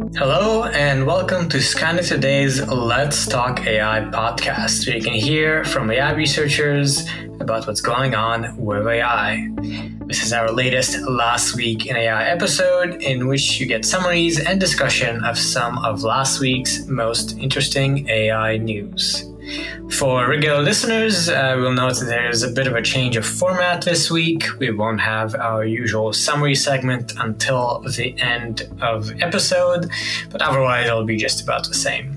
Hello, and welcome to Skynet Today's Let's Talk AI podcast, where you can hear from AI researchers about what's going on with AI. This is our latest Last Week in AI episode, in which you get summaries and discussion of some of last week's most interesting AI news. For regular listeners, uh, we'll note that there's a bit of a change of format this week. We won't have our usual summary segment until the end of the episode, but otherwise it'll be just about the same.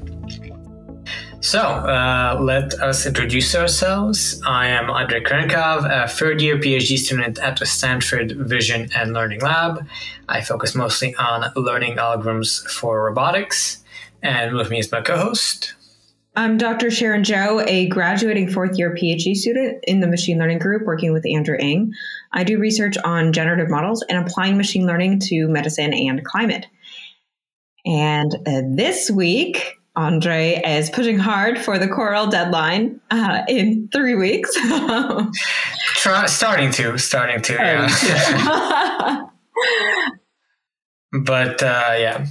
So, uh, let us introduce ourselves. I am Andrei Kurenkov, a third year PhD student at the Stanford Vision and Learning Lab. I focus mostly on learning algorithms for robotics. And with me is my co host. I'm Dr. Sharon Zhou, a graduating fourth year PhD student in the machine learning group working with Andrew Ng. I do research on generative models and applying machine learning to medicine and climate. And uh, this week, Andre is pushing hard for the CORL deadline uh, in three weeks. Try, starting to, starting to, yeah. but uh, yeah,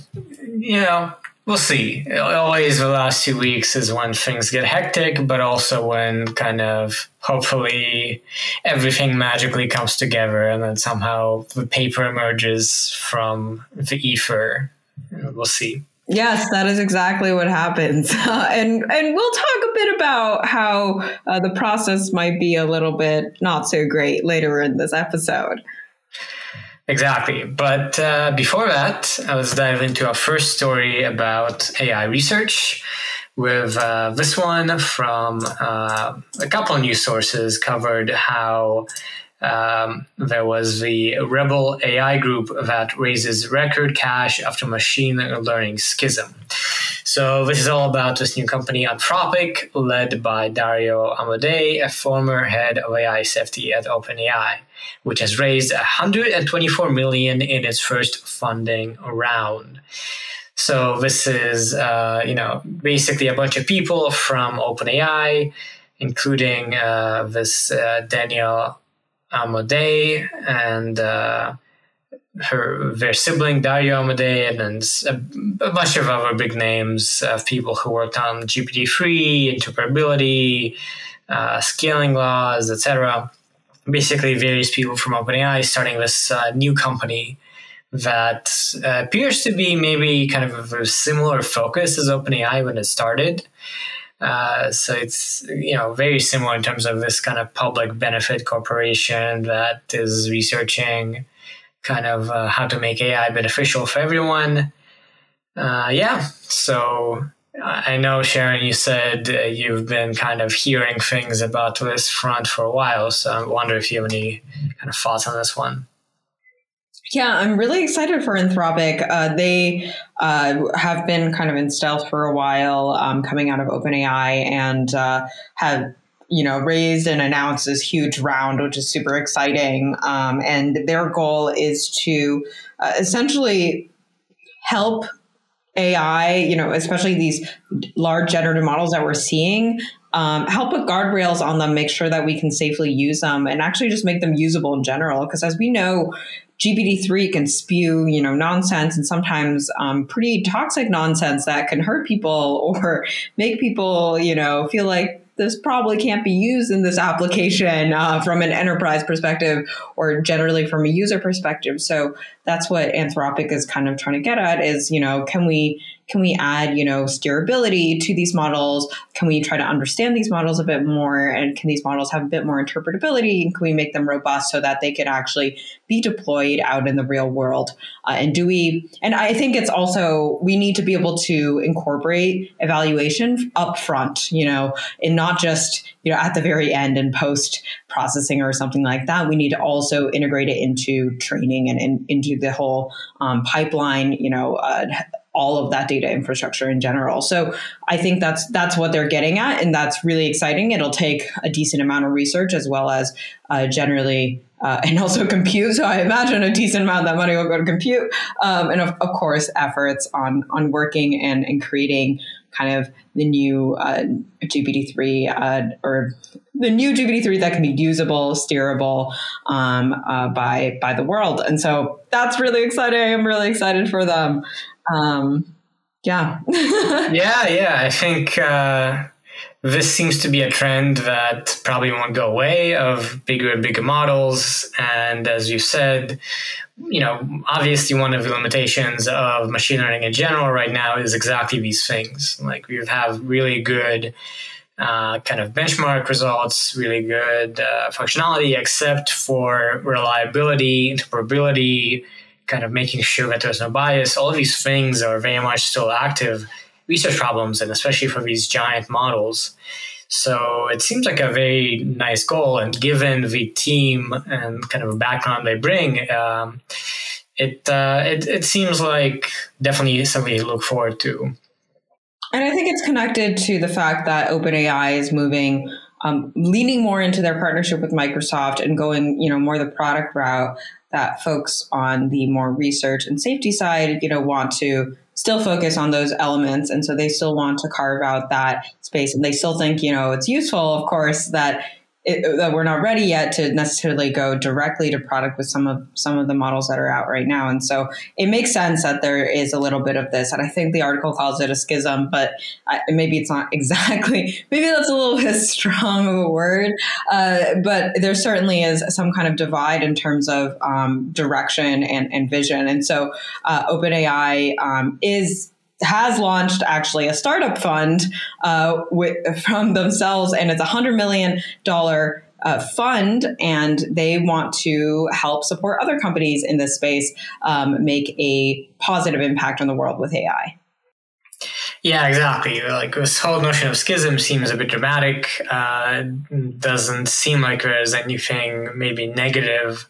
you know, We'll see. Always the last two weeks is when things get hectic, but also when kind of hopefully everything magically comes together and then somehow the paper emerges from the ether. We'll see. Yes, that is exactly what happens, uh, and and we'll talk a bit about how uh, the process might be a little bit not so great later in this episode. Exactly. But uh, before that, I was diving into our first story about AI research with uh, this one from uh, a couple of news sources covered how um, there was the Rebel AI group that raises record cash after machine learning schism. So this is all about this new company, Anthropic, led by Dario Amodei, a former head of AI safety at OpenAI, which has raised 124 million in its first funding round. So this is, uh, you know, basically a bunch of people from OpenAI, including uh, this uh, Daniela Amodei and uh, her their sibling Dario Amodei and a, a, bunch of other big names of people who worked on GPT-3, interpretability, uh, scaling laws, etc. Basically, various people from OpenAI starting this uh, new company that uh, appears to be maybe kind of a similar focus as OpenAI when it started. Uh, so it's you know very similar in terms of this kind of public benefit corporation that is researching kind of uh, how to make AI beneficial for everyone. Uh, yeah, so I know Sharon, you said uh, you've been kind of hearing things about this front for a while. So I wonder if you have any kind of thoughts on this one. Yeah, I'm really excited for Anthropic. Uh, they uh, have been kind of in stealth for a while, um, coming out of OpenAI, and uh, have you know raised and announced this huge round, which is super exciting. Um, and their goal is to uh, essentially help AI, you know, especially these large generative models that we're seeing, um, help put guardrails on them, make sure that we can safely use them, and actually just make them usable in general. Because as we know, GPT-3 can spew, you know, nonsense and sometimes um, pretty toxic nonsense that can hurt people or make people, you know, feel like this probably can't be used in this application uh, from an enterprise perspective or generally from a user perspective. So that's what Anthropic is kind of trying to get at is, you know, can we can we add, you know, steerability to these models? Can we try to understand these models a bit more? And can these models have a bit more interpretability? And can we make them robust so that they can actually be deployed out in the real world? Uh, and do we, and I think it's also, we need to be able to incorporate evaluation up front, you know, and not just, you know, at the very end and post processing or something like that. We need to also integrate it into training and, and into the whole um, pipeline, you know, uh, all of that data infrastructure in general. So I think that's that's what they're getting at, and that's really exciting. It'll take a decent amount of research as well as uh, generally uh, and also compute. So I imagine a decent amount of that money will go to compute, um, and of, of, course efforts on on working and, and creating kind of the new uh, GPT three uh, or the new GPT three that can be usable, steerable um, uh, by by the world. And so that's really exciting. I'm really excited for them. Um, yeah. yeah, yeah. I think uh, this seems to be a trend that probably won't go away of bigger and bigger models. And as you said, you know, obviously one of the limitations of machine learning in general right now is exactly these things. Like we have really good uh, kind of benchmark results, really good uh, functionality, except for reliability, interpretability, kind of making sure that there's no bias. All of these things are very much still active research problems, and especially for these giant models. So it seems like a very nice goal, and given the team and kind of background they bring, um, it, uh, it it seems like definitely something to look forward to. And I think it's connected to the fact that OpenAI is moving, um, leaning more into their partnership with Microsoft and going, you know, more the product route that folks on the more research and safety side, you know, want to still focus on those elements. And so they still want to carve out that space and they still think, you know, it's useful, of course, that it, that we're not ready yet to necessarily go directly to product with some of some of the models that are out right now. And so it makes sense that there is a little bit of this. And I think the article calls it a schism, but I, maybe it's not exactly. Maybe that's a little bit strong of a word. Uh, but there certainly is some kind of divide in terms of um, direction and, and vision. And so uh, OpenAI um, is has launched actually a startup fund uh, with, from themselves, and it's a hundred million dollar uh, fund, and they want to help support other companies in this space um, make a positive impact on the world with AI. Yeah, exactly. Like this whole notion of schism seems a bit dramatic. Uh, doesn't seem like there's anything maybe negative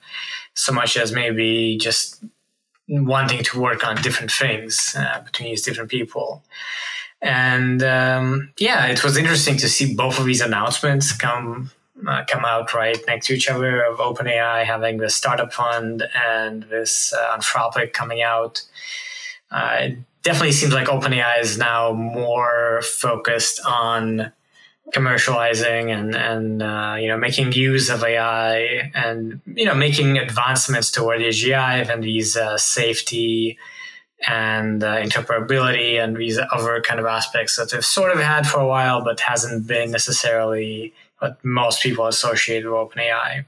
so much as maybe just wanting to work on different things uh, between these different people. And um, yeah, it was interesting to see both of these announcements come uh, come out right next to each other of OpenAI having the startup fund and this uh, Anthropic coming out. Uh, it definitely seems like OpenAI is now more focused on commercializing and and uh, you know making use of AI and you know making advancements toward AGI and these uh, safety and uh, interpretability and these other kind of aspects that they've sort of had for a while but hasn't been necessarily what most people associate with OpenAI.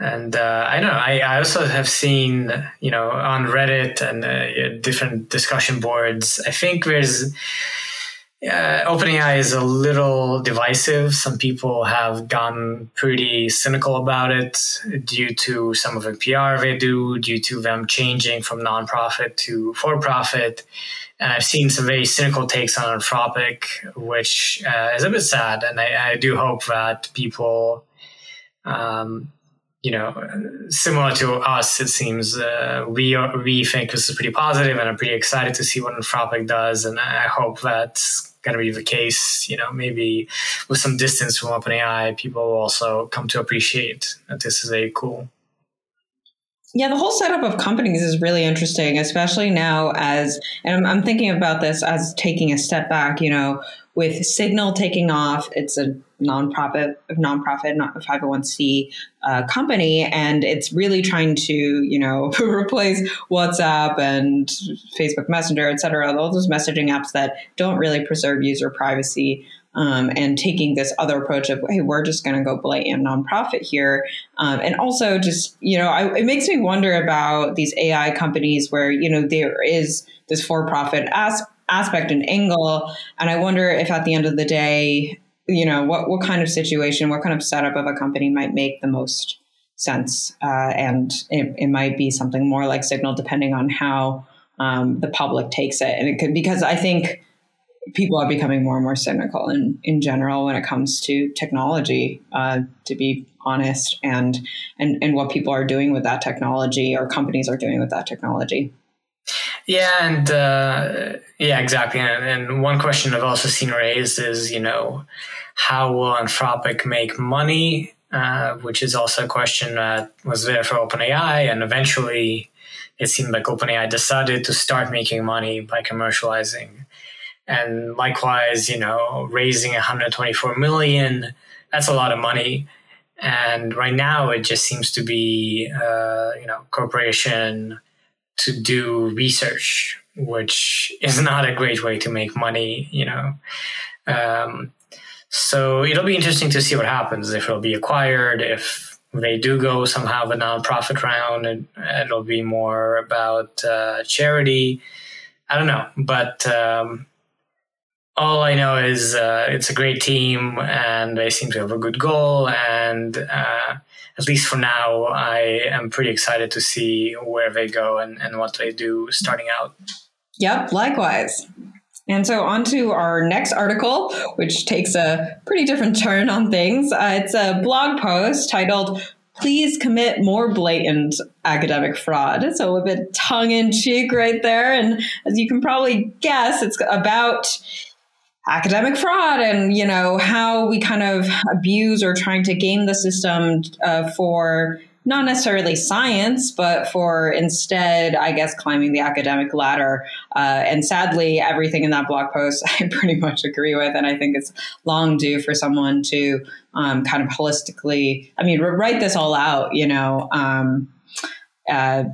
And uh, I don't know. I, I also have seen, you know, on Reddit and uh, different discussion boards. I think there's uh, OpenAI is a little divisive. Some people have gone pretty cynical about it due to some of the PR they do, due to them changing from nonprofit to for profit. And I've seen some very cynical takes on Anthropic, which uh, is a bit sad. And I, I do hope that people, um, you know, similar to us, it seems uh, we we think this is pretty positive, and I'm pretty excited to see what Anthropic does. And I hope that's going to be the case. You know, maybe with some distance from OpenAI, people will also come to appreciate that this is a cool. Yeah, the whole setup of companies is really interesting, especially now as, and I'm, I'm thinking about this as taking a step back. You know, with Signal taking off, it's a nonprofit, nonprofit, not a 501c uh, company, and it's really trying to, you know, replace WhatsApp and Facebook Messenger, et cetera, all those messaging apps that don't really preserve user privacy. Um, and taking this other approach of, hey, we're just going to go blatant nonprofit here. Um, and also just, you know, I, it makes me wonder about these AI companies where, you know, there is this for profit as, aspect and angle. And I wonder if at the end of the day, you know, what, what kind of situation, what kind of setup of a company might make the most sense. Uh, and it, it, might be something more like Signal, depending on how um, the public takes it. And it could, because I think people are becoming more and more cynical in, in general when it comes to technology, uh, to be honest, and, and, and what people are doing with that technology or companies are doing with that technology. Yeah, and uh, yeah, exactly. And, and, one question I've also seen raised is, you know, how will Anthropic make money uh, which is also a question that was there for OpenAI, and eventually it seemed like OpenAI decided to start making money by commercializing. And likewise, you know, raising 124 million, that's a lot of money. And right now, it just seems to be, uh, you know, corporation to do research, which is not a great way to make money, you know. Um, so it'll be interesting to see what happens if it'll be acquired, if they do go somehow a nonprofit round, and it'll be more about uh, charity. I don't know, but um, all I know is uh, it's a great team and they seem to have a good goal. And uh, at least for now, I am pretty excited to see where they go and, and what they do starting out. Yep, likewise. And so, on to our next article, which takes a pretty different turn on things. Uh, it's a blog post titled Please Commit More Blatant Academic Fraud. So, a little bit tongue in cheek right there. And as you can probably guess, it's about academic fraud and you know how we kind of abuse or trying to game the system uh, for not necessarily science, but for instead, I guess, climbing the academic ladder. Uh, and sadly, everything in that blog post I pretty much agree with. And I think it's long due for someone to um, kind of holistically, I mean, write this all out, you know. Um, uh,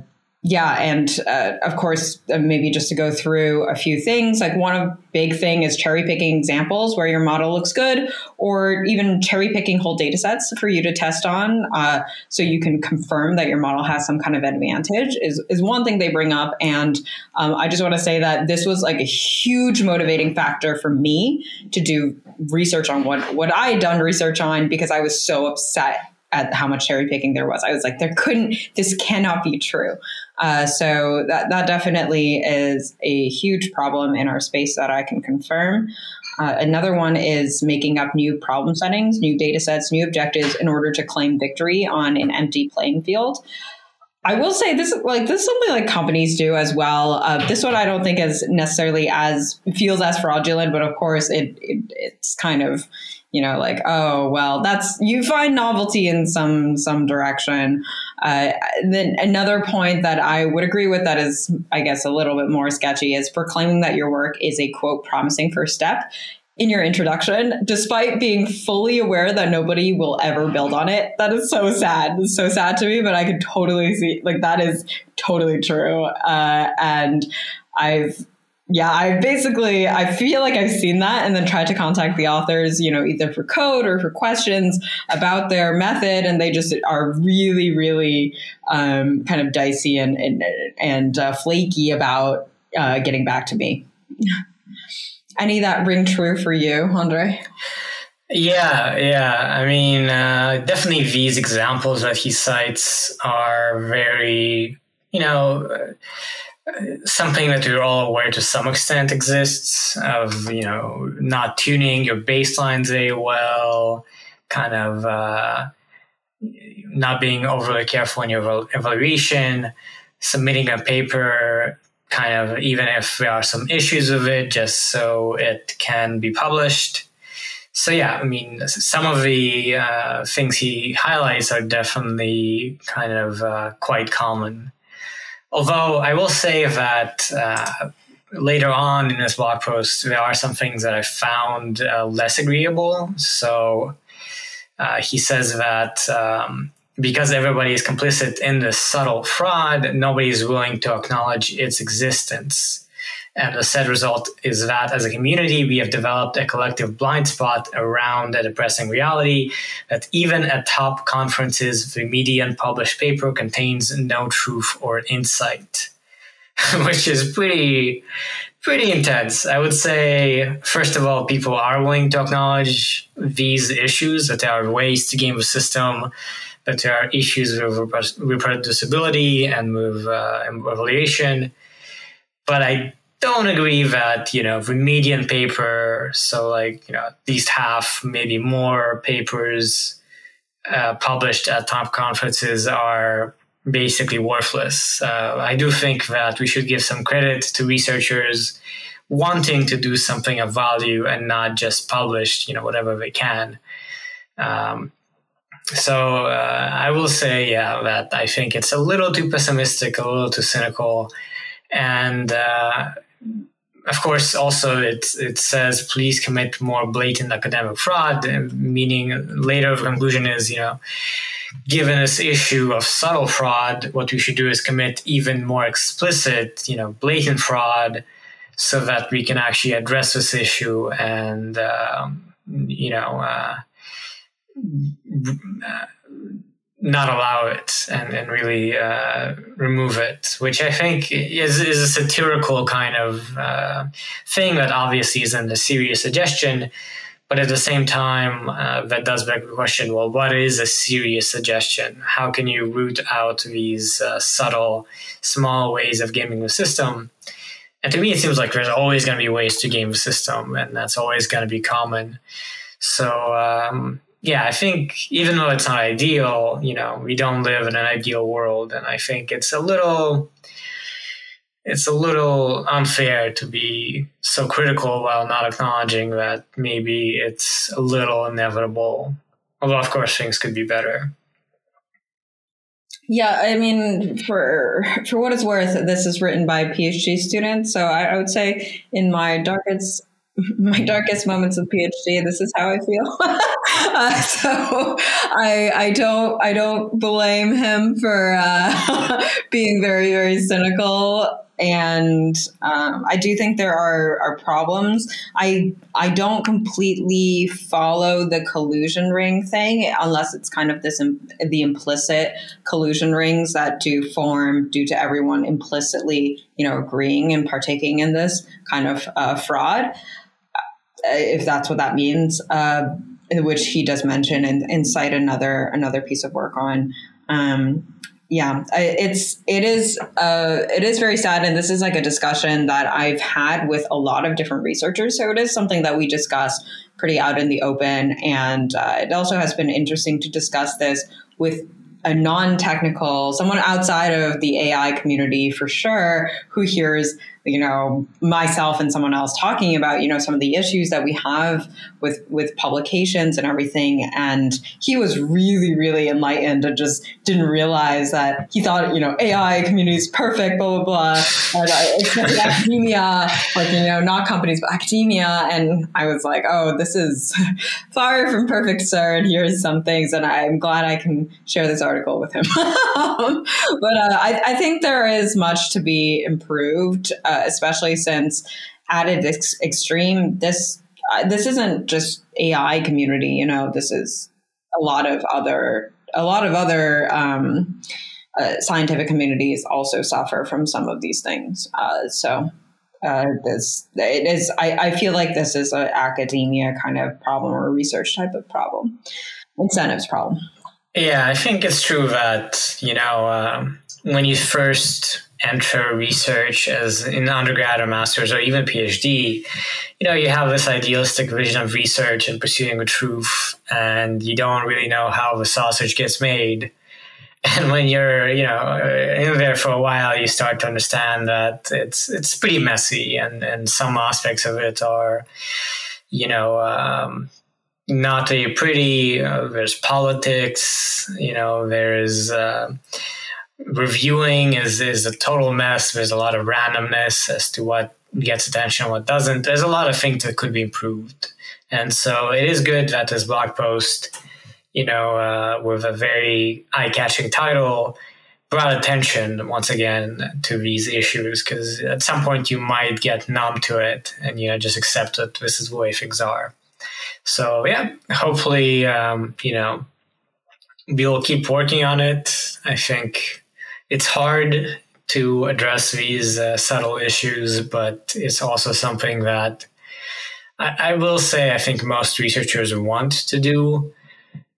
yeah, and uh, of course, uh, maybe just to go through a few things. Like one big thing is cherry picking examples where your model looks good, or even cherry picking whole data sets for you to test on, uh, so you can confirm that your model has some kind of advantage. Is is one thing they bring up, and um, I just want to say that this was like a huge motivating factor for me to do research on what what I had done research on because I was so upset at how much cherry picking there was. I was like, there couldn't, this cannot be true. Uh, so that, that definitely is a huge problem in our space that I can confirm. Uh, another one is making up new problem settings, new data sets, new objectives in order to claim victory on an empty playing field. I will say this like this is something like companies do as well. Uh, this one I don't think is necessarily as feels as fraudulent, but of course it, it it's kind of you know like oh well that's you find novelty in some some direction uh, then another point that i would agree with that is i guess a little bit more sketchy is proclaiming that your work is a quote promising first step in your introduction despite being fully aware that nobody will ever build on it. That is so sad. It's so sad to me but i could totally see like that is totally true. Uh, and I've yeah, I basically I feel like I've seen that and then tried to contact the authors, you know, either for code or for questions about their method, and they just are really, really um, kind of dicey and and, and uh, flaky about uh, getting back to me. Any that ring true for you, Andre? Yeah, yeah. I mean, uh, definitely these examples that he cites are very, you know something that we're all aware to some extent exists of you know not tuning your baselines very well kind of uh, not being overly careful in your evaluation submitting a paper kind of even if there are some issues with it just so it can be published. So yeah i mean some of the uh, things he highlights are definitely kind of uh, quite common Although I will say that uh, later on in this blog post, there are some things that I found uh, less agreeable. So uh, he says that um, because everybody is complicit in this subtle fraud, nobody is willing to acknowledge its existence. And the sad result is that as a community, we have developed a collective blind spot around a depressing reality that even at top conferences, the median published paper contains no truth or insight, which is pretty, pretty intense. I would say, first of all, people are willing to acknowledge these issues, that there are ways to game the system, that there are issues with reproducibility and with uh, evaluation. But I don't agree that you know the median paper so like you know at least half maybe more papers uh, published at top conferences are basically worthless. Uh, i do think that we should give some credit to researchers wanting to do something of value and not just publish you know whatever they can. Um, so uh, I will say, yeah, that I think it's a little too pessimistic, a little too cynical, and uh, of course, also it it says please commit more blatant academic fraud, meaning later the conclusion is you know. Given this issue of subtle fraud, what we should do is commit even more explicit, you know, blatant fraud, so that we can actually address this issue and, um, you know, uh, not allow it and, and really uh, remove it, which I think is, is a satirical kind of uh, thing that obviously isn't a serious suggestion. But at the same time, uh, that does beg the question well, what is a serious suggestion? How can you root out these uh, subtle, small ways of gaming the system? And to me, it seems like there's always going to be ways to game the system, and that's always going to be common. So, um, yeah, I think even though it's not ideal, you know, we don't live in an ideal world, and I think it's a little it's a little unfair to be so critical while not acknowledging that maybe it's a little inevitable. Although, of course, things could be better. Yeah, I mean, for for what it's worth, this is written by PhD students. So I, I would say, in my darkest my darkest moments of PhD, this is how I feel. uh, so I I don't I don't blame him for uh, being very very cynical and um, I do think there are, are problems. I I don't completely follow the collusion ring thing unless it's kind of this the implicit collusion rings that do form due to everyone implicitly you know agreeing and partaking in this kind of uh, fraud, if that's what that means. Uh, which he does mention and, and cite another another piece of work on. Um, yeah, it's it is uh, it is very sad, and this is like a discussion that I've had with a lot of different researchers. So it is something that we discuss pretty out in the open, and uh, it also has been interesting to discuss this with a non-technical someone outside of the AI community for sure who hears you know myself and someone else talking about you know some of the issues that we have with with publications and everything. And he was really really enlightened and just didn't realize that he thought you know ai community is perfect blah blah blah. And, academia like you know not companies but academia. And i was like oh this is far from perfect sir. And here's some things. And i'm glad i can share this article with him. But uh, I, I, think there is much to be improved uh, especially since added ex- extreme this uh, this isn't just AI community. You know, this is a lot of other a lot of other um, uh, scientific communities also suffer from some of these things. Uh, so uh, this it is. I, I feel like this is an academia kind of problem or research type of problem, incentives problem. Yeah, I think it's true that you know um, when you first enter research as in undergrad or master's or even PhD, you know, you have this idealistic vision of research and pursuing the truth, and you don't really know how the sausage gets made. And when you're, you know, in there for a while, you start to understand that it's it's pretty messy, and and some aspects of it are, you know. Um, not very pretty. Uh, there's politics, you know. There's uh, reviewing is is a total mess. There's a lot of randomness as to what gets attention and what doesn't. There's a lot of things that could be improved, and so it is good that this blog post, you know, uh, with a very eye-catching title, brought attention once again to these issues because at some point you might get numb to it and you know just accept that this is the way things are. So yeah, hopefully, um, you know, we'll keep working on it. I think it's hard to address these uh, subtle issues, but it's also something that I, I, will say I think most researchers want to do.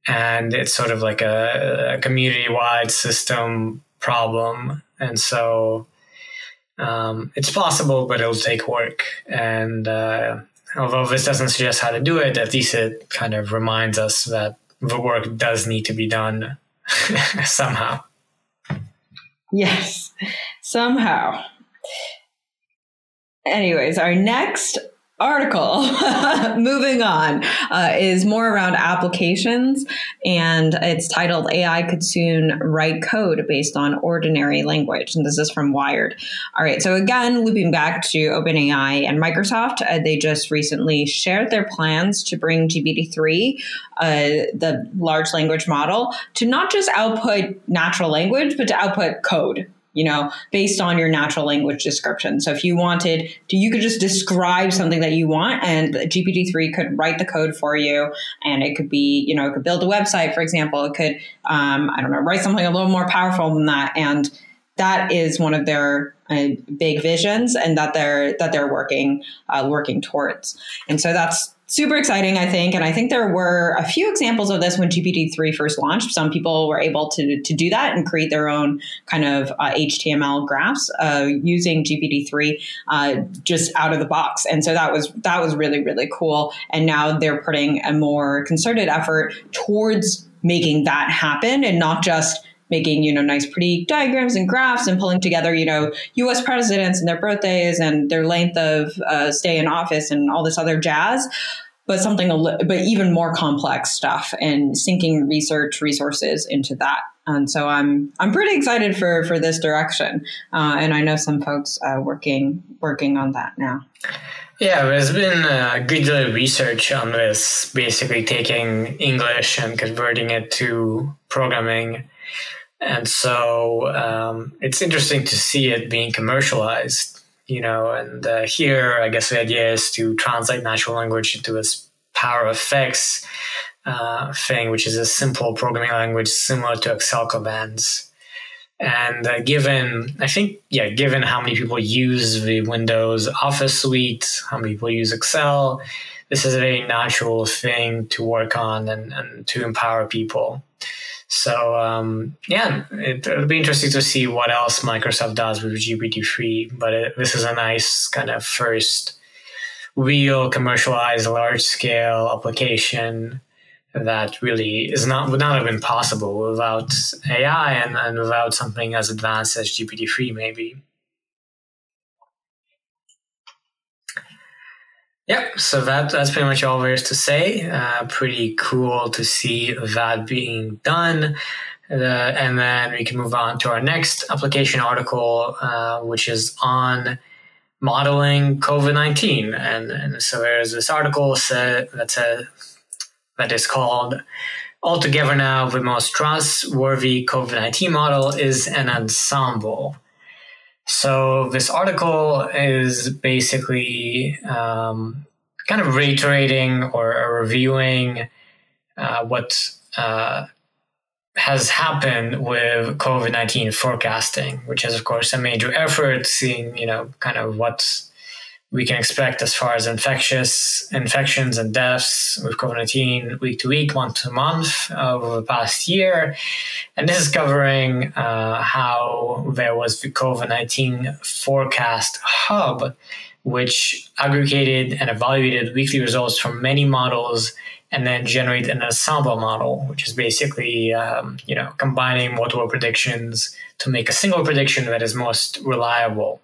And it's sort of like a, a community wide system problem. And so um, it's possible, but it'll take work. And uh, although this doesn't suggest how to do it, at least it kind of reminds us that the work does need to be done somehow. Yes, somehow. Anyways, our next article, moving on, uh, is more around applications, and it's titled "AI Could Soon Write Code Based on Ordinary Language," and this is from Wired. All right, so again, looping back to OpenAI and Microsoft, uh, they just recently shared their plans to bring GPT-3, uh, the large language model, to not just output natural language, but to output code you know, based on your natural language description. So if you wanted to, you could just describe something that you want and GPT-3 could write the code for you. And it could be, you know, it could build a website, for example. It could, um, I don't know, write something a little more powerful than that. And that is one of their uh, big visions and that they're, that they're working, uh, working towards. And so that's, super exciting, I think. And I think there were a few examples of this when GPT-3 first launched. Some people were able to, to do that and create their own kind of uh, HTML graphs uh, using GPT-3 uh, just out of the box. And so that was that was really really cool. And now they're putting a more concerted effort towards making that happen and not just making you know nice pretty diagrams and graphs and pulling together you know us presidents and their birthdays and their length of uh, stay in office and all this other jazz but something but even more complex stuff and sinking research resources into that. And so i'm i'm pretty excited for for this direction. Uh, and i know some folks uh, working working on that now. Yeah, there's been a good deal of research on this, basically taking English and converting it to programming. And so um, it's interesting to see it being commercialized you know, and uh, here I guess the idea is to translate natural language into this Power Fx uh, thing, which is a simple programming language similar to Excel commands. And uh, given, I think, yeah, given how many people use the Windows Office suite, how many people use Excel, this is a very natural thing to work on and, and to empower people. So um, yeah, it, will be interesting to see what else Microsoft does with GPT-3. But it, this is a nice kind of first real commercialized large scale application that really is not would not have been possible without AI and, and without something as advanced as GPT-3 maybe. Yeah, so that that's pretty much all there is to say. Uh, pretty cool to see that being done. Uh, and then we can move on to our next application article, uh, which is on modeling COVID 19. And, and, so there's this article set, that, said, that is called Altogether Now, the most trustworthy COVID 19 model is an ensemble. So this article is basically um, kind of reiterating or reviewing uh, what uh, has happened with COVID nineteen forecasting, which is of course a major effort, seeing you know kind of what we can expect as far as infectious infections and deaths with COVID 19 week to week, month to month over the past year. And this is covering uh, how there was the COVID 19 forecast hub, which aggregated and evaluated weekly results from many models and then generate an ensemble model, which is basically um, you know combining multiple predictions to make a single prediction that is most reliable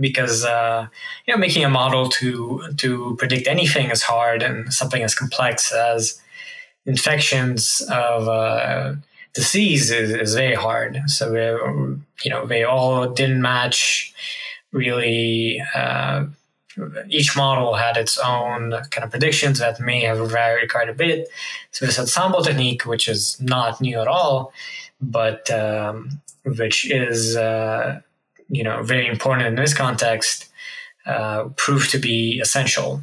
because uh, you know making a model to to predict anything is hard and something as complex as infections of uh, disease is, is very hard. So you know they all didn't match really uh, each model had its own kind of predictions that may have varied quite a bit. So this ensemble technique which is not new at all but um, which is uh, you know very important in this context uh, proved to be essential.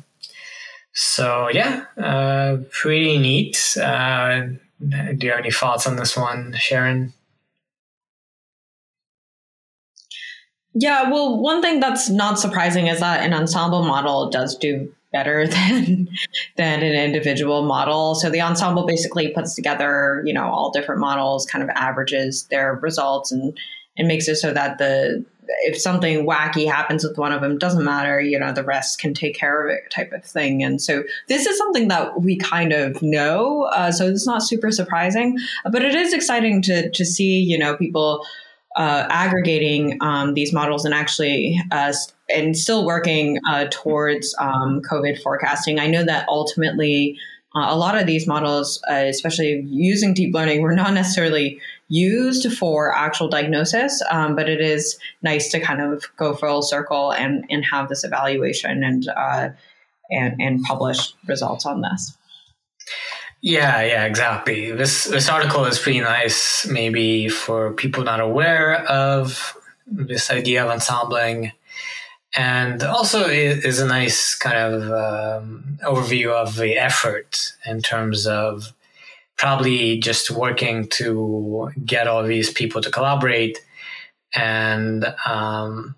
So yeah, uh, pretty neat. Uh, do you have any thoughts on this one, Sharon? Yeah, well, one thing that's not surprising is that an ensemble model does do better than than an individual model. So the ensemble basically puts together, you know, all different models, kind of averages their results and and makes it so that the if something wacky happens with one of them, doesn't matter, you know, the rest can take care of it type of thing. And so this is something that we kind of know. Uh, so it's not super surprising, but it is exciting to, to see, you know, people uh, aggregating um, these models and actually uh, and still working uh, towards um, COVID forecasting. I know that ultimately uh, a lot of these models, uh, especially using deep learning, were not necessarily used for actual diagnosis, um, but it is nice to kind of go full circle and, and have this evaluation and, uh, and, and publish results on this. Yeah, yeah, exactly. This this article is pretty nice, maybe for people not aware of this idea of ensembling, and also is a nice kind of um, overview of the effort in terms of probably just working to get all these people to collaborate and um,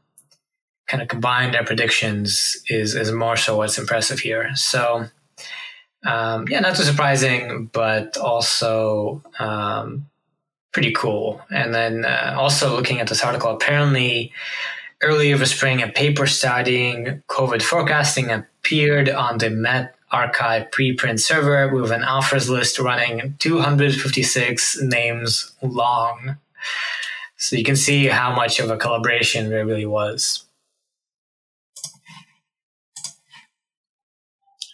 kind of combine their predictions is is more so what's impressive here. So um, yeah, not too surprising, but also um, pretty cool. And then uh, also looking at this article, apparently earlier this spring, a paper studying COVID forecasting appeared on the med Rxiv preprint server with an authors list running 256 names long. So you can see how much of a collaboration there really was.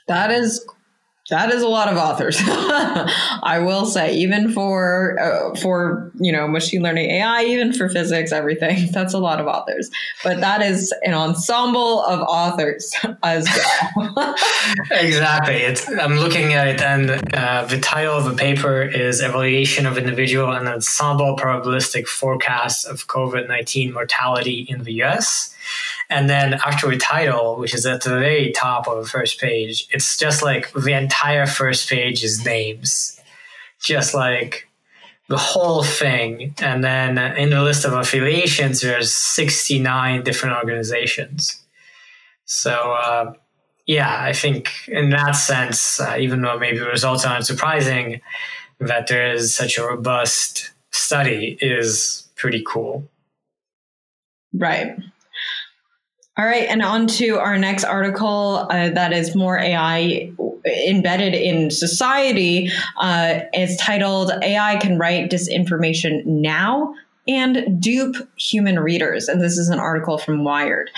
That is that is a lot of authors. I will say, even for uh, for you know machine learning AI, even for physics, everything. That's a lot of authors. But that is an ensemble of authors as well. exactly. It's, I'm looking at it, and uh, the title of the paper is "Evaluation of Individual and Ensemble Probabilistic Forecasts of COVID-19 Mortality in the U.S." And then the title, which is at the very top of the first page, it's just like the entire first page is names, just like the whole thing. And then in the list of affiliations, there's 69 different organizations. So, uh, yeah, I think in that sense, uh, even though maybe the results aren't surprising, that there is such a robust study is pretty cool. Right. All right, and on to our next article uh, that is more AI embedded in society. Uh, it's titled AI Can Write Disinformation Now and Dupe Human Readers. And this is an article from Wired.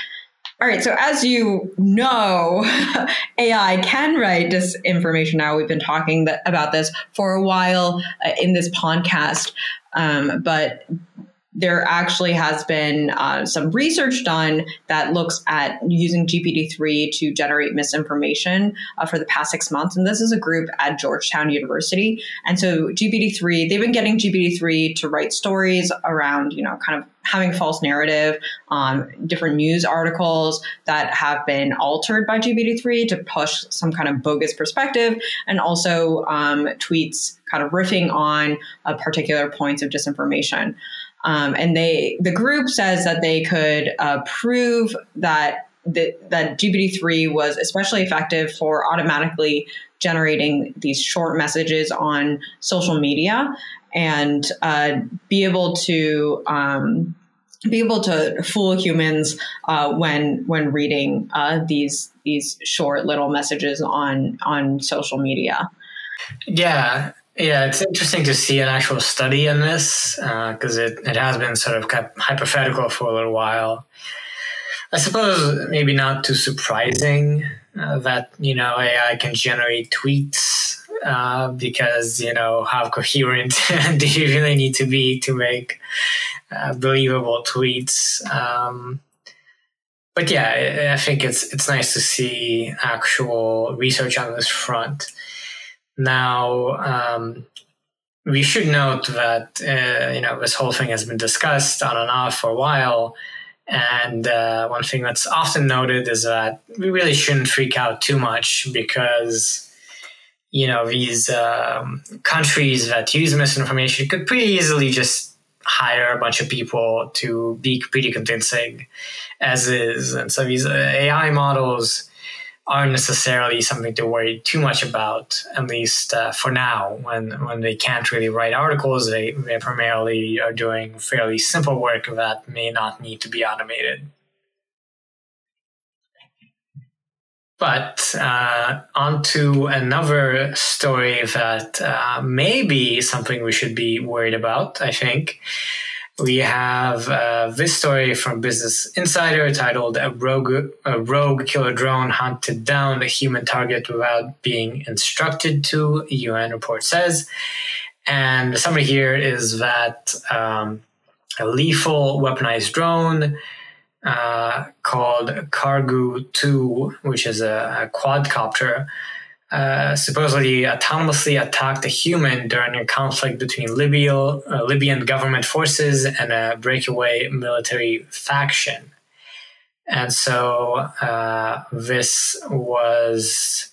All right, so as you know, AI can write disinformation now. We've been talking about this for a while uh, in this podcast. Um, but there actually has been uh, some research done that looks at using GPT-3 to generate misinformation uh, for the past six months. And this is a group at Georgetown University. And so GPT-3, they've been getting GPT-3 to write stories around, you know, kind of having false narrative, um, different news articles that have been altered by GPT-3 to push some kind of bogus perspective, and also um, tweets kind of riffing on uh, particular points of disinformation. Um, and they the group says that they could uh, prove that that, that GPT-3 was especially effective for automatically generating these short messages on social media and uh, be able to um, be able to fool humans uh, when when reading uh, these these short little messages on on social media. Yeah, yeah, it's interesting to see an actual study on this because uh, it, it has been sort of hypothetical for a little while. I suppose maybe not too surprising uh, that you know AI can generate tweets uh, because you know how coherent do you really need to be to make uh, believable tweets. Um, but yeah, I think it's it's nice to see actual research on this front. Now, um, we should note that uh, you know this whole thing has been discussed on and off for a while, and uh, one thing that's often noted is that we really shouldn't freak out too much because you know these um, countries that use misinformation could pretty easily just hire a bunch of people to be pretty convincing as is, and so these AI models aren't necessarily something to worry too much about, at least uh, for now. When when they can't really write articles, they, they primarily are doing fairly simple work that may not need to be automated. But uh, on to another story that uh, may be something we should be worried about, I think. We have uh, this story from Business Insider titled "A Rogue, a rogue Killer Drone Hunted Down a Human Target Without Being Instructed to," a UN report says. And the summary here is that um, a lethal weaponized drone uh, called Kargu 2, which is a, a quadcopter, uh, supposedly autonomously attacked a human during a conflict between Libya, uh, Libyan government forces and a breakaway military faction. And so uh, this was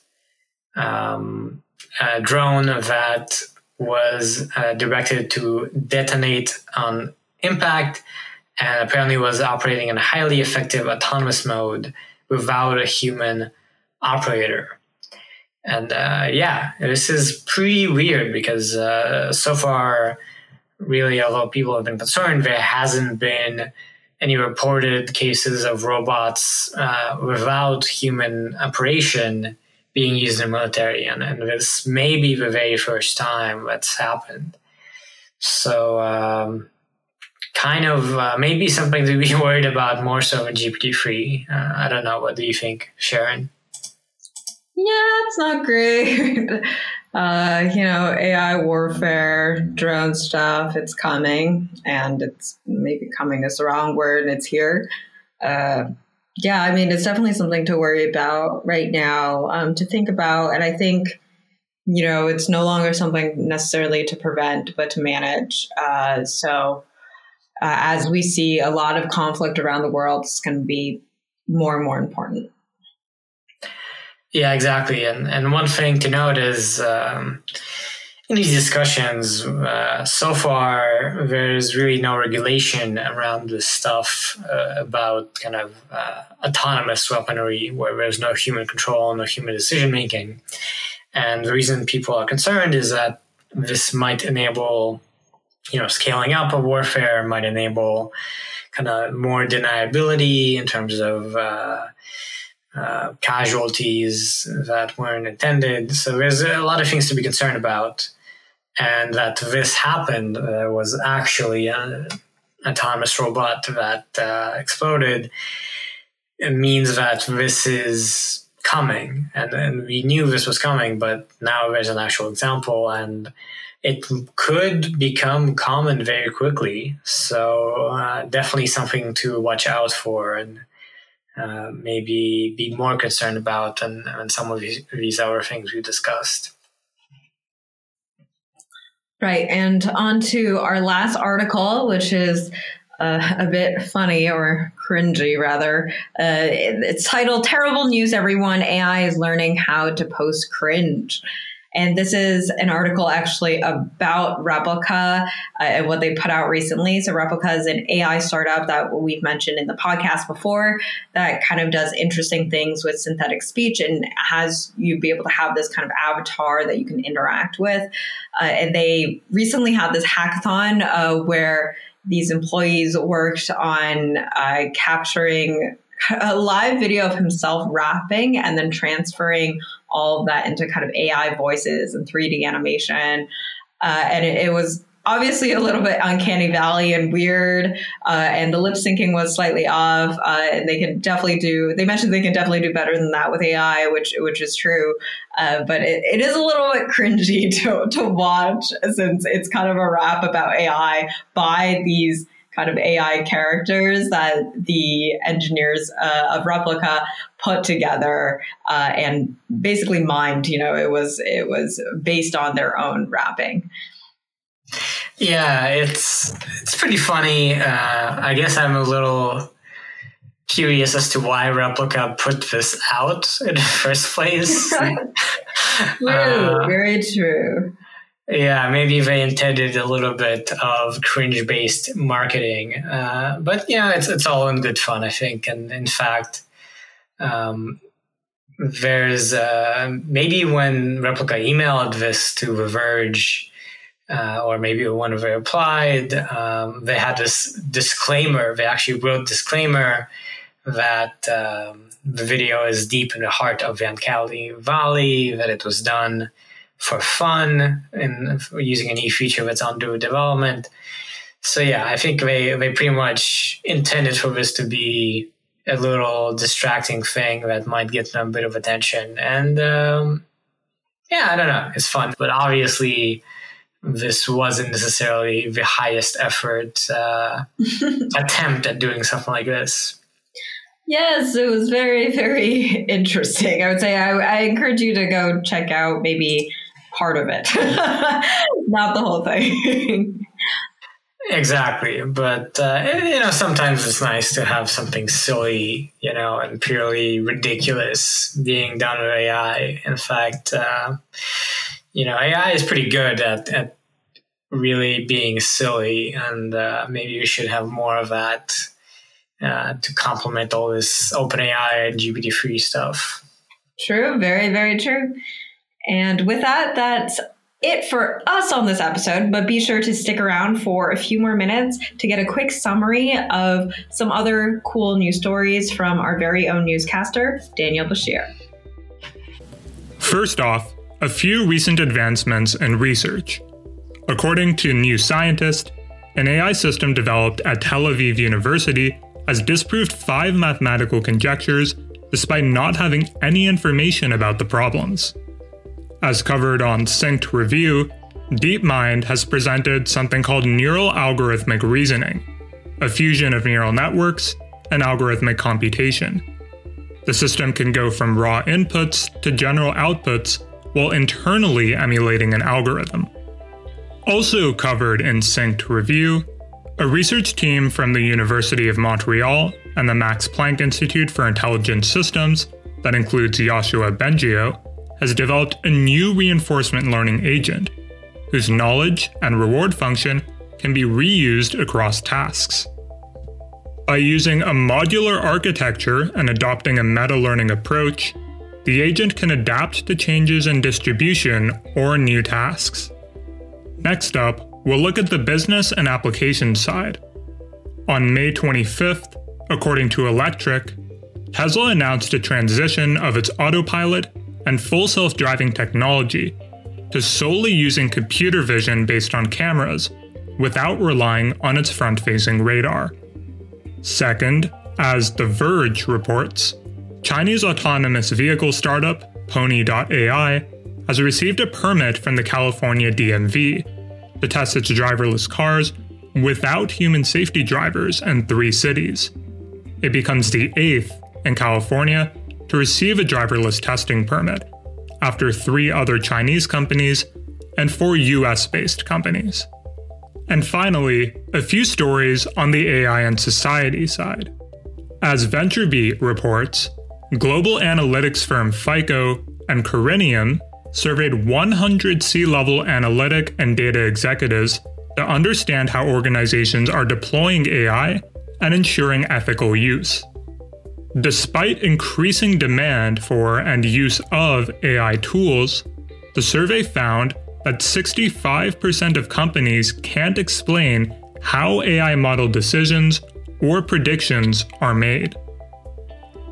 um, a drone that was uh, directed to detonate on impact and apparently was operating in a highly effective autonomous mode without a human operator. And uh, yeah, this is pretty weird because uh, so far, really, although people have been concerned, there hasn't been any reported cases of robots uh, without human operation being used in the military. And, and, this may be the very first time that's happened. So, um, kind of uh, maybe something to be worried about more so in GPT-3. Uh, I don't know. What do you think, Sharon? Yeah, it's not great. uh, you know, AI warfare, drone stuff, it's coming, and it's maybe coming is the wrong word, and it's here. Uh, yeah, I mean, it's definitely something to worry about right now, um, to think about. And I think, you know, it's no longer something necessarily to prevent, but to manage. Uh, so, uh, as we see a lot of conflict around the world, it's going to be more and more important. Yeah, exactly. And and one thing to note is um, in these discussions, uh, so far there's really no regulation around this stuff uh, about kind of uh, autonomous weaponry, where there's no human control, no human decision making. And the reason people are concerned is that this might enable, you know, scaling up of warfare, might enable kind of more deniability in terms of uh, casualties that weren't intended. So there's a lot of things to be concerned about. And that this happened uh, was actually an autonomous robot that uh, exploded. It means that this is coming. And, and we knew this was coming, but now there's an actual example. And it could become common very quickly. So uh, definitely something to watch out for. And uh, maybe be more concerned about and, and some of these, these other things we discussed. Right. And on to our last article, which is uh, a bit funny or cringy, rather. Uh, it's titled Terrible News Everyone AI is Learning How to Post Cringe. And this is an article actually about Replica uh, and what they put out recently. So, Replica is an AI startup that we've mentioned in the podcast before that kind of does interesting things with synthetic speech and has you be able to have this kind of avatar that you can interact with. Uh, and they recently had this hackathon uh, where these employees worked on uh, capturing a live video of himself rapping and then transferring all of that into kind of AI voices and 3D animation. Uh, and it, it, was obviously a little bit uncanny valley and weird. Uh, and the lip syncing was slightly off. Uh, and they can definitely do. They mentioned they can definitely do better than that with AI, which which is true. Uh, but it, it is a little bit cringy to to watch since it's kind of a rap about AI by these kind of AI characters that the engineers uh, of Replica put together uh, and basically mined. You know, it was it was based on their own rapping. Yeah, it's it's pretty funny. Uh, I guess I'm a little curious as to why Replica put this out in the first place. true, uh, very true. Yeah, maybe they intended a little bit of cringe-based marketing, uh, but know, it's it's all in good fun, I think. And in fact, um, there's uh, maybe when Replica emailed this to The Verge, uh, or maybe when they replied, um, they had this disclaimer. They actually wrote disclaimer that um, the video is deep in the heart of the Uncanny Valley, that it was done for fun and using a new feature that's under development. so yeah, I think they they pretty much intended for this to be a little distracting thing that might get them a bit of attention, and um, yeah, I don't know, it's fun, but obviously this wasn't necessarily the highest effort uh, attempt at doing something like this. Yes, it was very, very interesting. I would say I, I encourage you to go check out maybe part of it, not the whole thing. exactly, but uh, you know, sometimes it's nice to have something silly, you know, and purely ridiculous being done with AI. In fact, uh, you know, AI is pretty good at, at really being silly, and uh, maybe we should have more of that uh, to complement all this OpenAI and GPT-3 stuff. True, very, very true. And with that, that's it for us on this episode, but be sure to stick around for a few more minutes to get a quick summary of some other cool news stories from our very own newscaster, Daniel Bashir. First off, a few recent advancements in research. According to New Scientist, an AI system developed at Tel Aviv University has disproved five mathematical conjectures despite not having any information about the problems. As covered on Synced Review, DeepMind has presented something called neural algorithmic reasoning, a fusion of neural networks and algorithmic computation. The system can go from raw inputs to general outputs while internally emulating an algorithm. Also covered in Synced Review, a research team from the University of Montreal and the Max Planck Institute for Intelligent Systems, that includes Yoshua Bengio, has developed a new reinforcement learning agent whose knowledge and reward function can be reused across tasks. By using a modular architecture and adopting a meta learning approach, the agent can adapt to changes in distribution or new tasks. Next up, we'll look at the business and application side. On May 25th, according to Electrek, Tesla announced a transition of its autopilot and full self driving technology to solely using computer vision based on cameras without relying on its front facing radar. Second, as The Verge reports, Chinese autonomous vehicle startup Pony.ai has received a permit from the California DMV to test its driverless cars without human safety drivers in three cities. It becomes the eighth in California to receive a driverless testing permit, after three other Chinese companies and four US based companies. And finally, a few stories on the AI and society side. As VentureBeat reports, global analytics firm FICO and Corinium surveyed 100 C level analytic and data executives to understand how organizations are deploying AI and ensuring ethical use. Despite increasing demand for and use of AI tools, the survey found that 65% of companies can't explain how AI model decisions or predictions are made.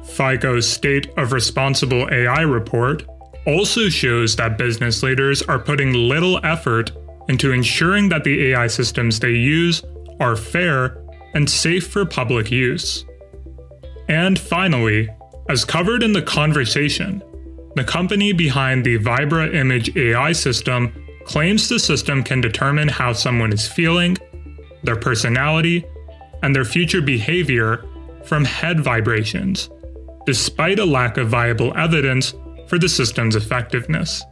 FICO's State of Responsible AI report also shows that business leaders are putting little effort into ensuring that the AI systems they use are fair and safe for public use. And finally, as covered in the conversation, the company behind the Vibra Image AI system claims the system can determine how someone is feeling, their personality, and their future behavior from head vibrations, despite a lack of viable evidence for the system's effectiveness.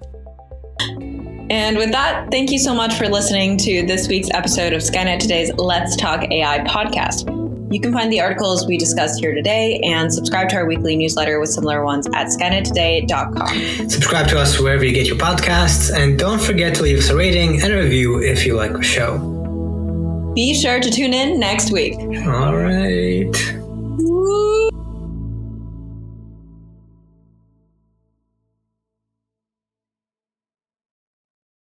And with that, thank you so much for listening to this week's episode of Skynet Today's Let's Talk AI podcast. You can find the articles we discussed here today and subscribe to our weekly newsletter with similar ones at skynettoday.com. Subscribe to us wherever you get your podcasts, and don't forget to leave us a rating and a review if you like the show. Be sure to tune in next week. All right.